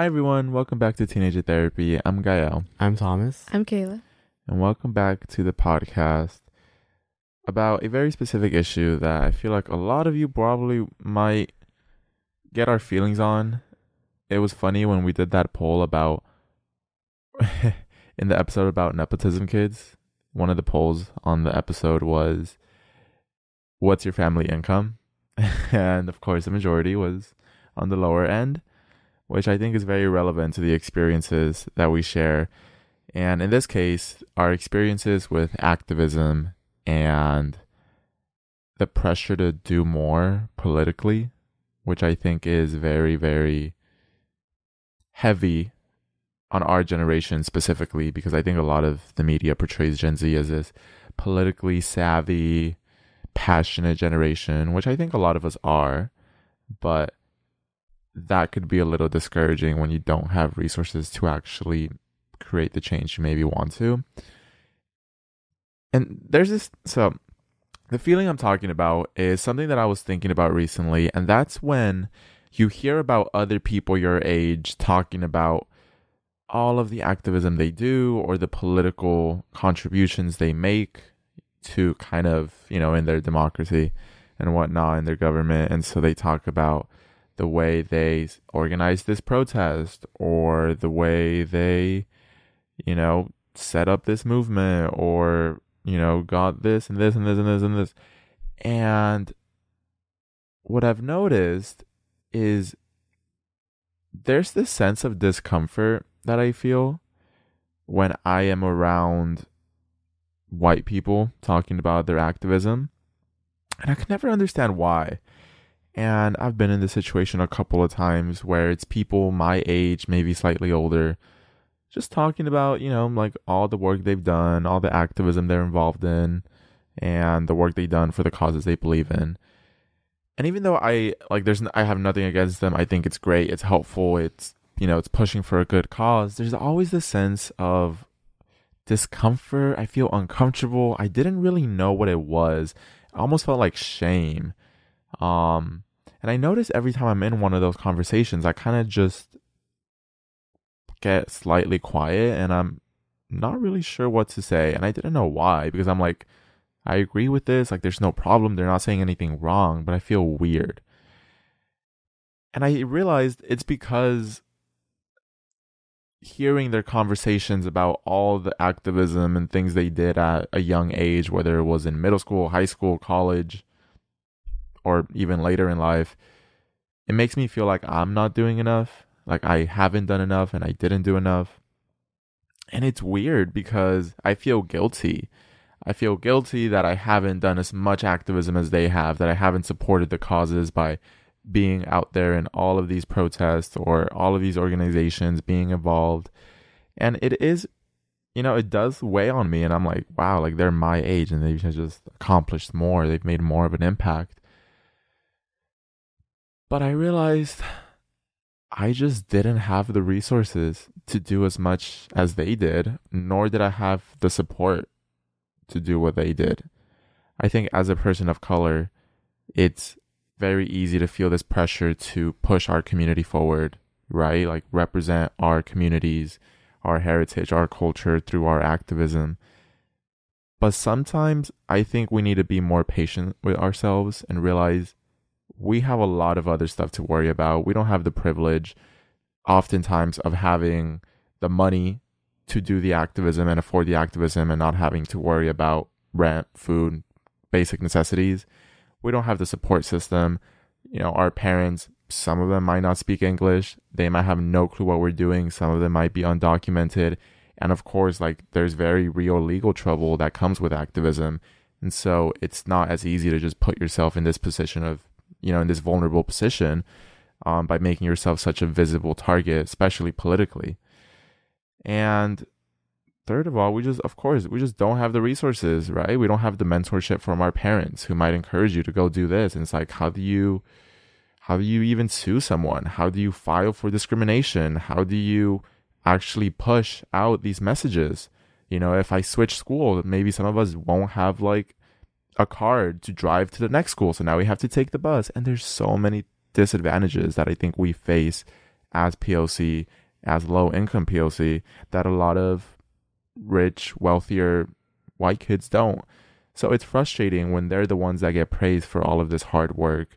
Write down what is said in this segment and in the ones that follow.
Hi, everyone. Welcome back to Teenager Therapy. I'm Gael, I'm Thomas. I'm Kayla. and welcome back to the podcast about a very specific issue that I feel like a lot of you probably might get our feelings on. It was funny when we did that poll about, in the episode about nepotism kids. One of the polls on the episode was, What's your family income? and of course, the majority was on the lower end, which I think is very relevant to the experiences that we share. And in this case, our experiences with activism and the pressure to do more politically, which I think is very, very heavy on our generation specifically, because I think a lot of the media portrays Gen Z as this politically savvy, passionate generation, which I think a lot of us are, but that could be a little discouraging when you don't have resources to actually create the change you maybe want to. And there's this, so the feeling I'm talking about is something that I was thinking about recently, and that's when you hear about other people your age talking about all of the activism they do or the political contributions they make to kind of, you know, in their democracy and whatnot in their government. And so they talk about the way they organize this protest or the way they, you know, set up this movement or, you know, got this and this and this and this and this. And what I've noticed is there's this sense of discomfort that I feel when I am around white people talking about their activism. And I can never understand why. And I've been in this situation a couple of times where it's people my age, maybe slightly older, just talking about, you know, like all the work they've done, all the activism they're involved in, and the work they've done for the causes they believe in. And even though I like there's I have nothing against them, I think it's great, it's helpful, it's you know, it's pushing for a good cause. There's always this sense of discomfort. I feel uncomfortable. I didn't really know what it was. I almost felt like shame. Um, and I notice every time I'm in one of those conversations, I kind of just get slightly quiet and I'm not really sure what to say. And I didn't know why because I'm like, I agree with this. Like, there's no problem. They're not saying anything wrong, but I feel weird. And I realized it's because hearing their conversations about all the activism and things they did at a young age, whether it was in middle school, high school, college, or even later in life, it makes me feel like I'm not doing enough. Like I haven't done enough and I didn't do enough. And it's weird because I feel guilty. I feel guilty that I haven't done as much activism as they have, that I haven't supported the causes by being out there in all of these protests or all of these organizations being involved. And it is, you know, it does weigh on me. And I'm like, wow, like they're my age and they've just accomplished more. They've made more of an impact. But I realized I just didn't have the resources to do as much as they did, nor did I have the support to do what they did. I think as a person of color, it's very easy to feel this pressure to push our community forward, right? Like represent our communities, our heritage, our culture through our activism. But sometimes I think we need to be more patient with ourselves and realize we have a lot of other stuff to worry about. We don't have the privilege, oftentimes, of having the money to do the activism and afford the activism and not having to worry about rent, food, basic necessities. We don't have the support system. You know, our parents, some of them might not speak English. They might have no clue what we're doing. Some of them might be undocumented. And of course, like there's very real legal trouble that comes with activism. And so it's not as easy to just put yourself in this position of you know, in this vulnerable position um, by making yourself such a visible target, especially politically. And third of all, we just, of course, we just don't have the resources, right? We don't have the mentorship from our parents who might encourage you to go do this. And it's like, how do you, how do you even sue someone? How do you file for discrimination? How do you actually push out these messages? You know, if I switch school, maybe some of us won't have like a card to drive to the next school. So now we have to take the bus. And there's so many disadvantages that I think we face as POC, as low income POC, that a lot of rich, wealthier white kids don't. So it's frustrating when they're the ones that get praised for all of this hard work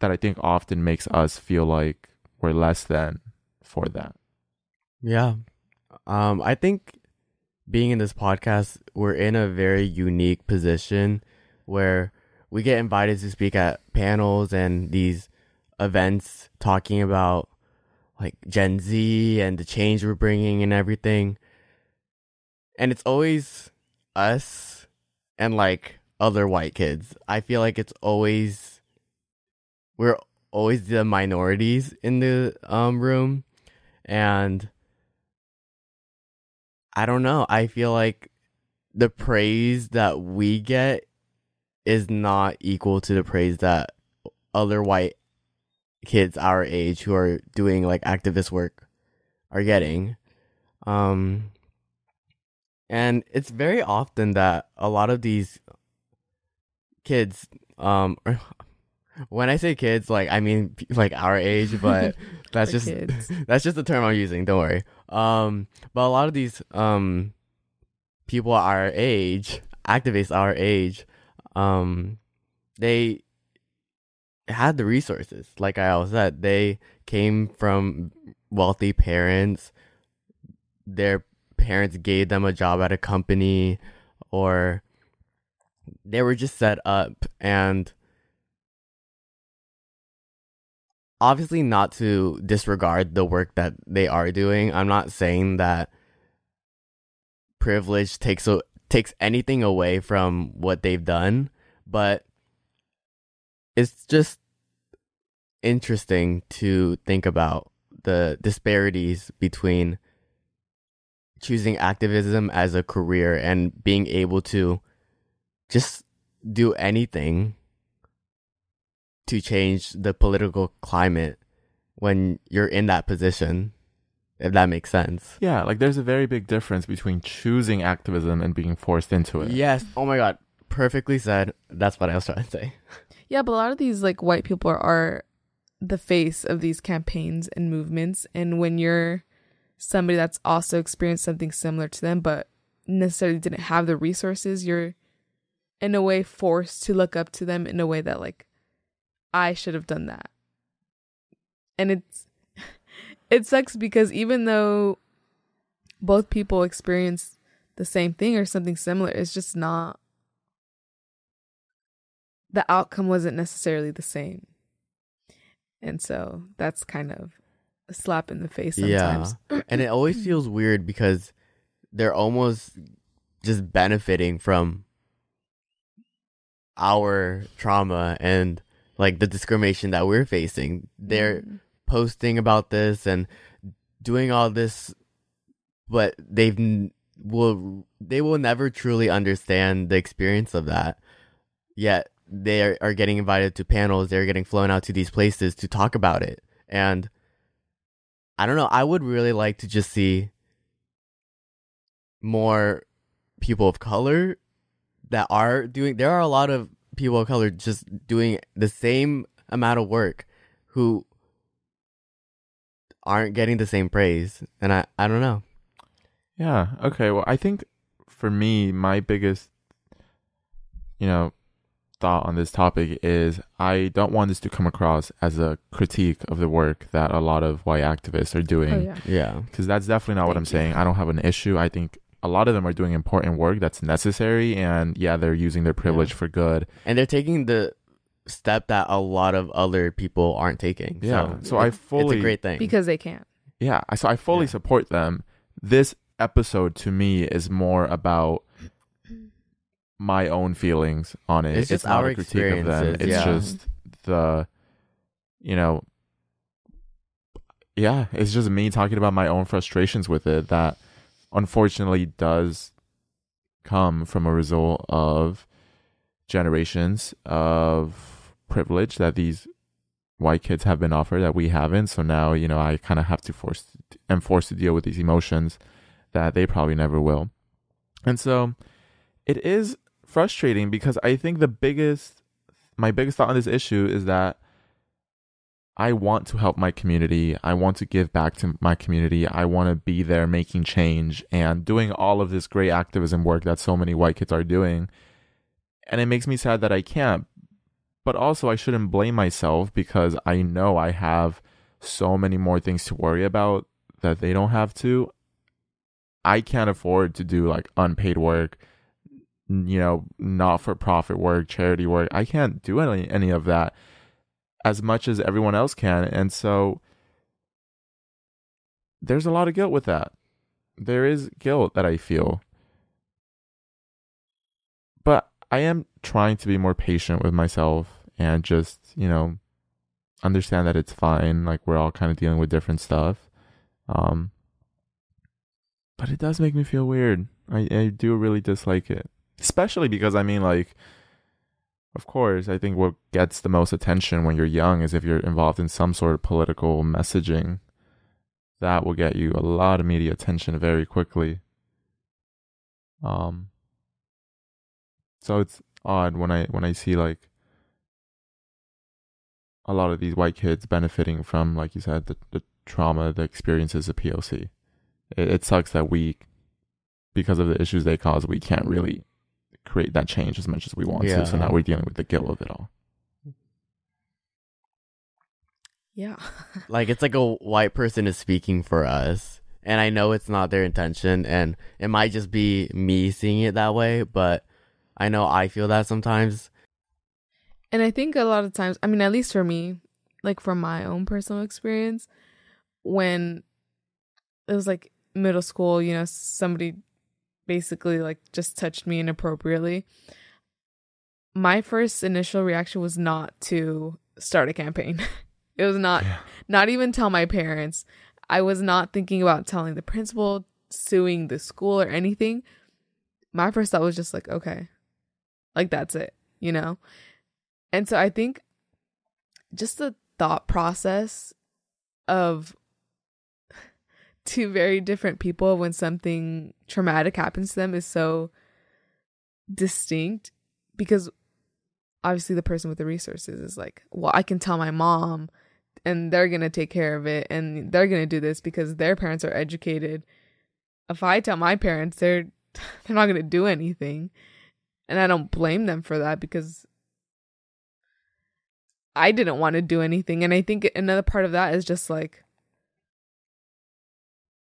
that I think often makes us feel like we're less than for that. Yeah. Um, I think being in this podcast, we're in a very unique position where we get invited to speak at panels and these events talking about like Gen Z and the change we're bringing and everything. And it's always us and like other white kids. I feel like it's always we're always the minorities in the um room and I don't know. I feel like the praise that we get is not equal to the praise that other white kids our age who are doing like activist work are getting. Um and it's very often that a lot of these kids um when I say kids like I mean like our age but that's just kids. that's just the term I'm using, don't worry. Um but a lot of these um people our age, activists our age, um they had the resources. Like I always said, they came from wealthy parents. Their parents gave them a job at a company or they were just set up and obviously not to disregard the work that they are doing. I'm not saying that privilege takes a, takes anything away from what they've done, but it's just interesting to think about the disparities between choosing activism as a career and being able to just do anything to change the political climate when you're in that position if that makes sense. Yeah, like there's a very big difference between choosing activism and being forced into it. yes. Oh my god. Perfectly said. That's what i was trying to say. Yeah, but a lot of these like white people are, are the face of these campaigns and movements. And when you're somebody that's also experienced something similar to them, but necessarily didn't have the resources, you're in a way forced to look up to them in a way that like I should have done that. And it's it sucks because even though both people experience the same thing or something similar, it's just not the outcome wasn't necessarily the same. And so that's kind of a slap in the face sometimes. Yeah. and it always feels weird because they're almost just benefiting from our trauma and like the discrimination that we're facing. They're Mhm. posting about this and doing all this but they've will they will never truly understand the experience of that. Yet they are, are getting invited to panels, they're getting flown out to these places to talk about it. And I don't know, I would really like to just see more people of color that are doing there are a lot of people of color just doing the same amount of work who aren't getting the same praise and i i don't know Yeah. Okay. Well, I think for me, my biggest, you know, thought on this topic is I don't want this to come across as a critique of the work that a lot of white activists are Oh doing. yeah. yeah Because that's definitely not what I'm you. saying. I don't have an issue. I think a lot of them are doing important work that's necessary. And yeah, they're using their privilege for good. and they're taking the step that a lot of other people aren't taking Yeah. so, So I it's- it's fully- a great thing Because they can't. Yeah, so I fully Yeah. support them. This episode to me is more about my own feelings on it. It's just not our a critique of them. It's yeah. just the, you know, yeah, it's just me talking about my own frustrations with it that unfortunately does come from a result of generations of privilege that these white kids have been offered that we haven't. So now, you know, I kind of have to force am forced to deal with these emotions that they probably never will. And so it is frustrating because I think the biggest my biggest thought on this issue is that I want to help my community. I want to give back to my community. I want to be there making change and doing all of this great activism work that so many white kids are doing. And it makes me sad that I can't. But also, I shouldn't blame myself because I know I have so many more things to worry about that they don't have to. I can't afford to do like unpaid work, you know, not for profit work, charity work. I can't do any any of that as much as everyone else can. And so there's a lot of guilt with that. There is guilt that I feel. But I am trying to be more patient with myself and just, you know, understand that it's fine. Like we're all kind of dealing with different stuff. Um, but it does make me feel weird. I, I do really dislike it. Especially because I mean like of course, I think what gets the most attention when you're young is if you're involved in some sort of political messaging. That will get you a lot of media attention very quickly. Um so it's odd when I when I see like a lot of these white kids benefiting from, like you said, the, the trauma, the experiences of POC. It, it sucks that we, because of the issues they cause, we can't really create that change as much as we want Yeah. to. So now we're dealing with the guilt of it all. Yeah. like it's like a white person is speaking for us and i know it's not their intention and it might just be me seeing it that way but i know i feel that sometimes And I think a lot of times, I mean, at least for me, like from my own personal experience, when it was like middle school, you know, somebody basically like just touched me inappropriately. My first initial reaction was not to start a campaign. it was not, Yeah. not even tell my parents. I was not thinking about telling the principal, suing the school or anything. My first thought was just like, okay, like that's it, you know? And so I think just the thought process of two very different people when something traumatic happens to them is so distinct because obviously the person with the resources is like, well, I can tell my mom and they're going to take care of it and they're going to do this because their parents are educated. If I tell my parents, they're they're not going to do anything. And I don't blame them for that because I didn't want to do anything. And I think another part of that is just like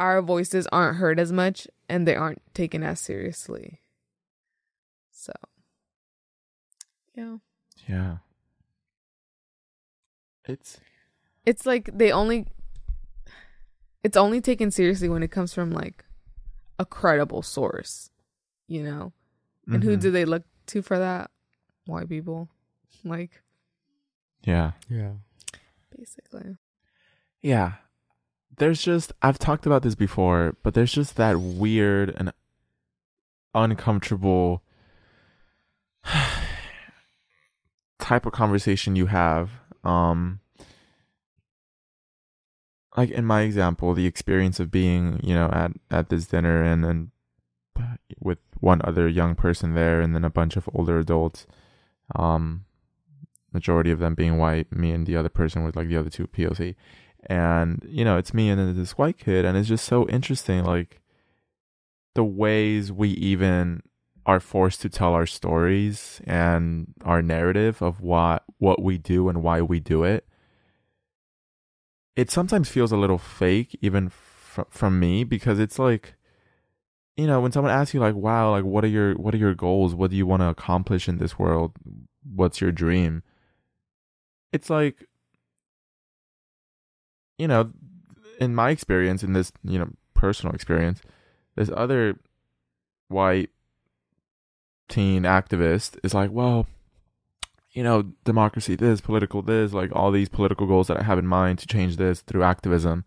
our voices aren't heard as much and they aren't taken as seriously. So, yeah. Yeah. It's It's like they only, it's only taken seriously when it comes from like a credible source, you know? And who Mhm. do they look to for that? White people. Like, Yeah. yeah basically. Yeah. There's just I've talked about this before, but there's just that weird and uncomfortable type of conversation you have. Um like in my example, the experience of being, you know, at at this dinner and and with one other young person there and then a bunch of older adults. Um majority of them being white, me and the other person with like the other two POC. And, you know, it's me and this white kid. And it's just so interesting, like the ways we even are forced to tell our stories and our narrative of what what we do and why we do it. It sometimes feels a little fake, even fr- from me, because it's like, you know, when someone asks you like, "Wow, like what are your what are your goals? What do you want to accomplish in this world? What's your dream?" It's like, you know, in my experience, in this, you know, personal experience, this other white teen activist is like, well, you know, democracy this, political this, like all these political goals that I have in mind to change this through activism.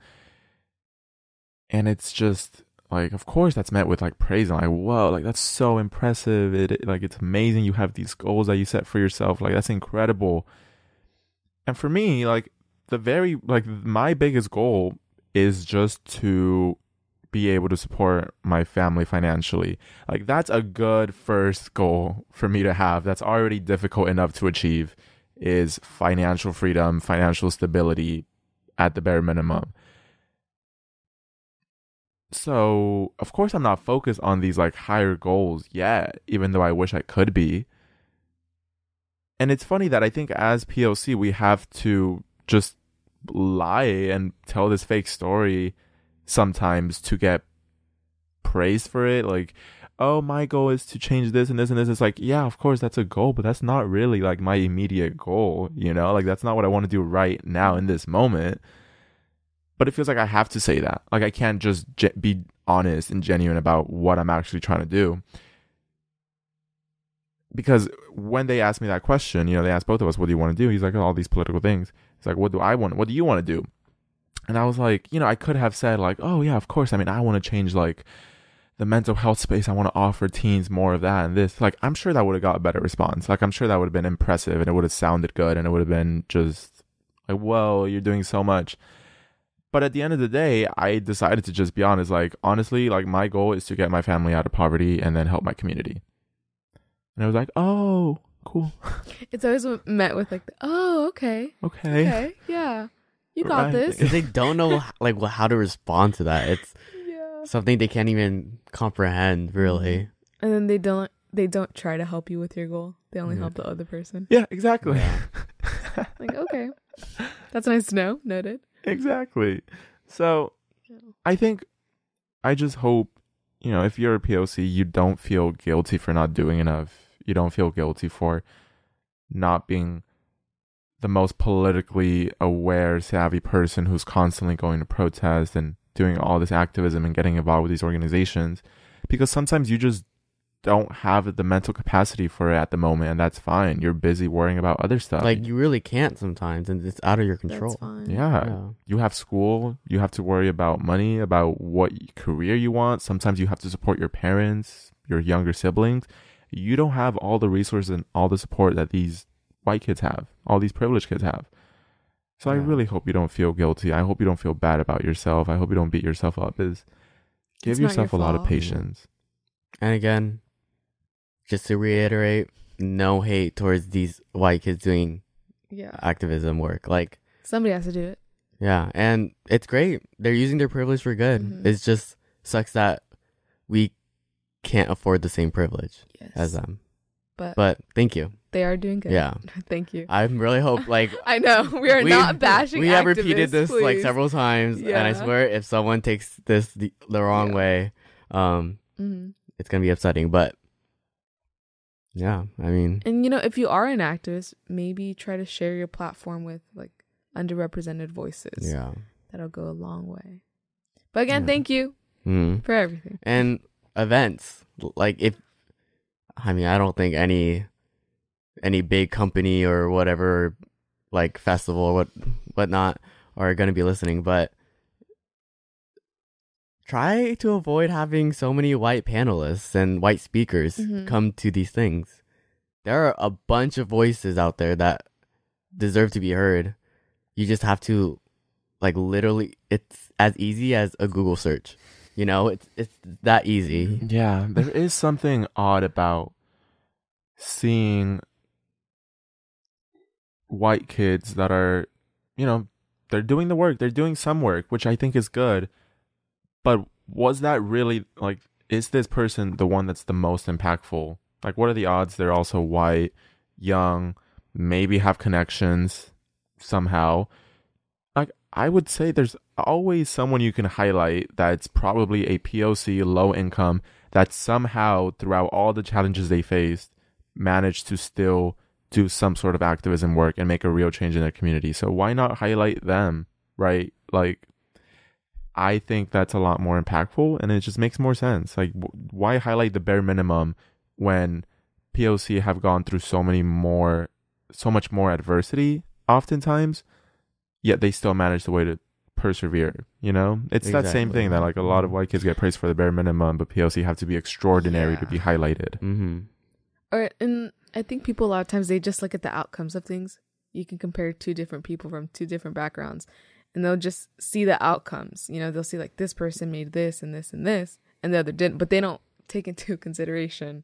And it's just like, of course, that's met with like praise and like, whoa, like that's so impressive. It, like it's amazing. You have these goals that you set for yourself. Like that's incredible. And for me, like the very like my biggest goal is just to be able to support my family financially. Like that's a good first goal for me to have. That's already difficult enough to achieve. is financial freedom, financial stability at the bare minimum. So, of course, I'm not focused on these like higher goals yet, even though I wish I could be. And it's funny that I think as POC, we have to just lie and tell this fake story sometimes to get praised for it. Like, oh, my goal is to change this and this and this. It's like, yeah, of course, that's a goal, but that's not really like my immediate goal, you know? Like, that's not what I want to do right now in this moment. But it feels like I have to say that. Like, I can't just ge- be honest and genuine about what I'm actually trying to do. Because when they asked me that question, you know, they asked both of us, what do you want to do? He's like, oh, all these political things. He's like, what do I want? What do you want to do? And I was like, you know, I could have said, like, oh, yeah, of course. I mean, I want to change, like, the mental health space. I want to offer teens more of that and this. Like, I'm sure that would have got a better response. Like, I'm sure that would have been impressive and it would have sounded good and it would have been just like, whoa, you're doing so much. But at the end of the day, I decided to just be honest. Like, honestly, like, my goal is to get my family out of poverty and then help my community. And I was like, oh, cool. It's always met with like, oh, okay, Okay. okay, yeah, you got Right. this. because they don't know like wh- how to respond to that. It's yeah. something they can't even comprehend, really. Mm-hmm. And then they don't they don't try to help you with your goal. They only Yeah. help the other person. Yeah, exactly. Yeah. Like, okay. That's nice to know. Noted. exactly. So I think I just hope, you know, if you're a POC, you don't feel guilty for not doing enough. You don't feel guilty for not being the most politically aware, savvy person who's constantly going to protest and doing all this activism and getting involved with these organizations. Because sometimes you just don't have the mental capacity for it at the moment, and that's fine. You're busy worrying about other stuff. Like you really can't sometimes, and it's out of your control. That's fine. yeah. Yeah. you have school you have to worry about money about what career you want sometimes you have to support your parents your younger siblings you don't have all the resources and all the support that these white kids have all these privileged kids have so i really hope you don't feel guilty i hope you don't feel bad about yourself i hope you don't beat yourself up is give It's yourself your a lot of patience And again, just to reiterate, no hate towards these white kids doing Yeah. activism work. Like, Somebody has to do it. yeah, and it's great. They're using their privilege for good. Mhm. It's just sucks that we can't afford the same privilege Yes. as them. but, But thank you. they are doing good. Yeah. Thank you. I really hope like I know we are not bashing. We have repeated this like several times, and I swear if someone takes this the, the wrong Yeah. way, um, Mhm. it's gonna be upsetting. But yeah, I mean, And you know, if you are an activist, maybe try to share your platform with like underrepresented voices. yeah, That'll go a long way. But again, Yeah. thank you mm. for everything. and events like if I mean I don't think any any big company or whatever like festival or what whatnot are gonna be listening, but try to avoid having so many white panelists and white speakers Mhm. come to these things. There are a bunch of voices out there that deserve to be heard. You just have to like literally it's as easy as a Google search. You know, it's it's that easy. Yeah, there is something odd about seeing white kids that are, you know, they're doing the work, they're doing some work, which I think is good. But was that really like is this person the one that's the most impactful? Like what are the odds they're also white, young, maybe have connections somehow? I would say there's always someone you can highlight that's probably a POC low income that somehow throughout all the challenges they faced managed to still do some sort of activism work and make a real change in their community. So why not highlight them, right? Like I think that's a lot more impactful and it just makes more sense. Like why highlight the bare minimum when POC have gone through so many more so much more adversity oftentimes yet they still manage the way to persevere you know it's that same thing that like a lot of white kids get praised for the bare minimum but POC have to be extraordinary to be highlighted Mm-hmm. Or and I think people a lot of times they just look at the outcomes of things. You can compare two different people from two different backgrounds and they'll just see the outcomes. You know, they'll see like this person made this and this and this and the other didn't, but they don't take into consideration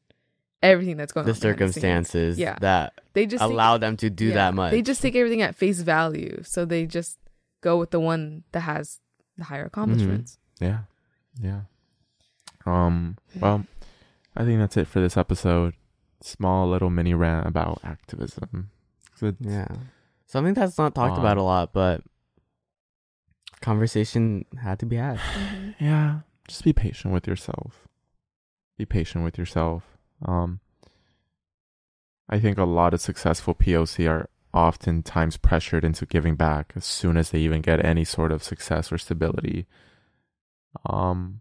everything that's going the on. behind scenes. circumstances Yeah. that They just take- allow them to do yeah, that much. They just take everything at face value. So they just go with the one that has the higher accomplishments. Yeah. Yeah. Um, well, I think that's it for this episode. Small little mini rant about activism. yeah, something that's not talked Um, about a lot, but conversation had to be had. Mhm. yeah just be patient with yourself be patient with yourself um i think a lot of successful poc are oftentimes pressured into giving back as soon as they even get any sort of success or stability um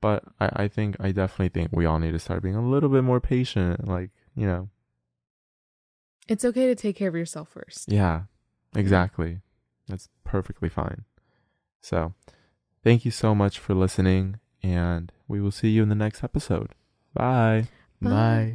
but i i think i definitely think we all need to start being a little bit more patient like you know It's okay to take care of yourself first. Yeah, exactly. That's perfectly fine. So, thank you so much for listening, and we will see you in the next episode. Bye. Bye. Bye.